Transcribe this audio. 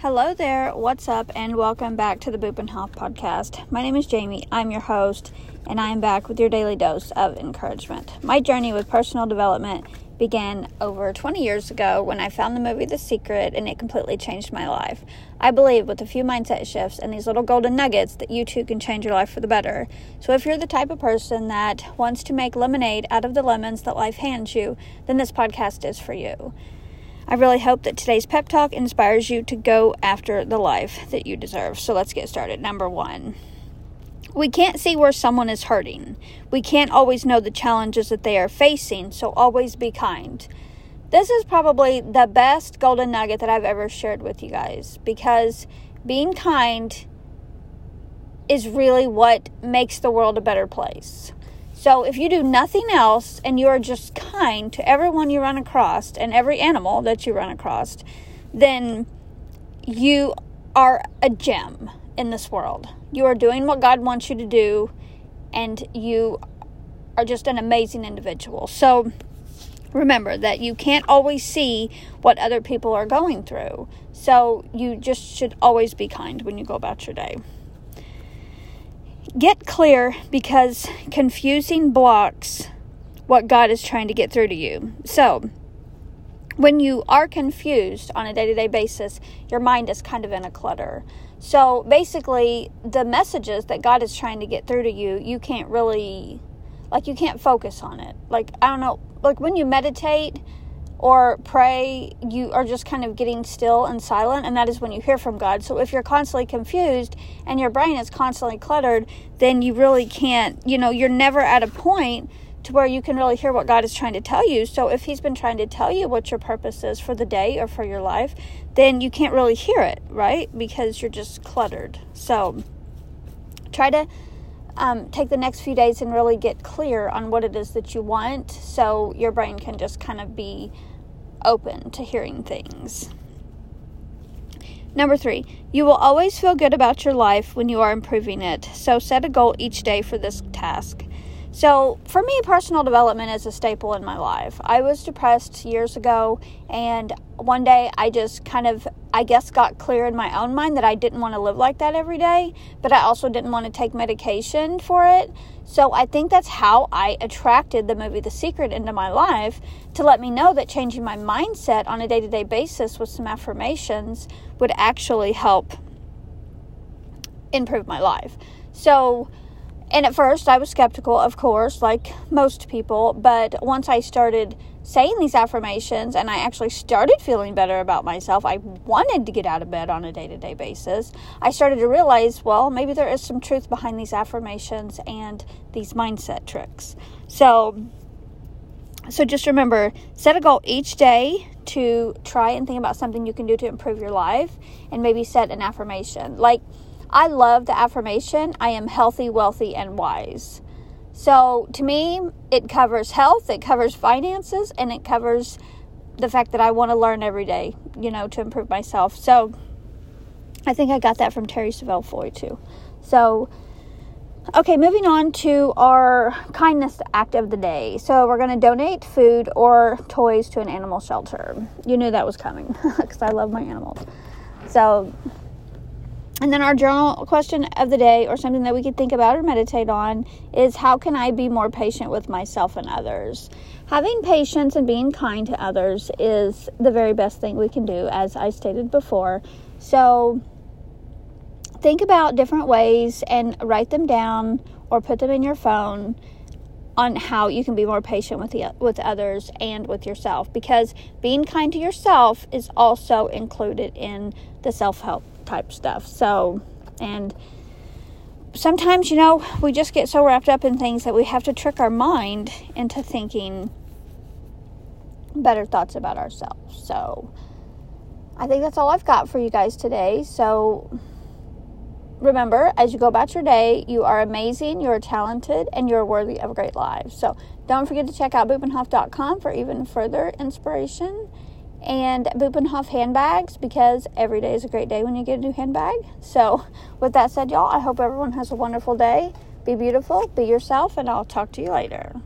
Hello there, what's up, and welcome back to the Bupenhoff podcast. My name is Jamie, I'm your host, and I am back with your daily dose of encouragement. My journey with personal development began over 20 years ago when I found the movie The Secret, and it completely changed my life. I believe with a few mindset shifts and these little golden nuggets that you too can change your life for the better. So, if you're the type of person that wants to make lemonade out of the lemons that life hands you, then this podcast is for you. I really hope that today's pep talk inspires you to go after the life that you deserve. So let's get started. Number one. We can't see where someone is hurting. We can't always know the challenges that they are facing, so always be kind. This is probably the best golden nugget that I've ever shared with you guys because being kind is really what makes the world a better place. So if you do nothing else and you are just kind to everyone you run across and every animal that you run across, then you are a gem in this world. You are doing what God wants you to do and you are just an amazing individual. So remember that you can't always see what other people are going through. So you just should always be kind when you go about your day get clear because confusing blocks what God is trying to get through to you. So, when you are confused on a day to day basis, your mind is kind of in a clutter. So, basically, the messages that God is trying to get through to you, you can't really, like, you can't focus on it. Like, I don't know, like when you meditate, or pray, you are just kind of getting still and silent, and that is when you hear from God. So if you're constantly confused and your brain is constantly cluttered, then you really can't, you know, you're never at a point to where you can really hear what God is trying to tell you. So if He's been trying to tell you what your purpose is for the day or for your life, then you can't really hear it, right? Because you're just cluttered. So try to um, take the next few days and really get clear on what it is that you want so your brain can just kind of be open to hearing things. Number three, you will always feel good about your life when you are improving it. So set a goal each day for this task. So, for me, personal development is a staple in my life. I was depressed years ago, and one day I just kind of, I guess, got clear in my own mind that I didn't want to live like that every day, but I also didn't want to take medication for it. So, I think that's how I attracted the movie The Secret into my life to let me know that changing my mindset on a day to day basis with some affirmations would actually help improve my life. So, and at first, I was skeptical, of course, like most people. But once I started saying these affirmations and I actually started feeling better about myself, I wanted to get out of bed on a day to day basis. I started to realize, well, maybe there is some truth behind these affirmations and these mindset tricks. So, so just remember set a goal each day to try and think about something you can do to improve your life and maybe set an affirmation. Like, I love the affirmation I am healthy, wealthy, and wise. So to me, it covers health, it covers finances, and it covers the fact that I want to learn every day, you know, to improve myself. So I think I got that from Terri Savelle Foy too. So, okay, moving on to our kindness act of the day. So we're going to donate food or toys to an animal shelter. You knew that was coming because I love my animals. So and then our journal question of the day, or something that we could think about or meditate on, is how can I be more patient with myself and others? Having patience and being kind to others is the very best thing we can do, as I stated before. So think about different ways and write them down or put them in your phone on how you can be more patient with the with others and with yourself because being kind to yourself is also included in the self-help type stuff. So, and sometimes, you know, we just get so wrapped up in things that we have to trick our mind into thinking better thoughts about ourselves. So, I think that's all I've got for you guys today. So, remember, as you go about your day, you are amazing, you are talented, and you're worthy of a great life. So, don't forget to check out bupenhoff.com for even further inspiration and Bupenhoff handbags because every day is a great day when you get a new handbag. So, with that said, y'all, I hope everyone has a wonderful day. Be beautiful, be yourself, and I'll talk to you later.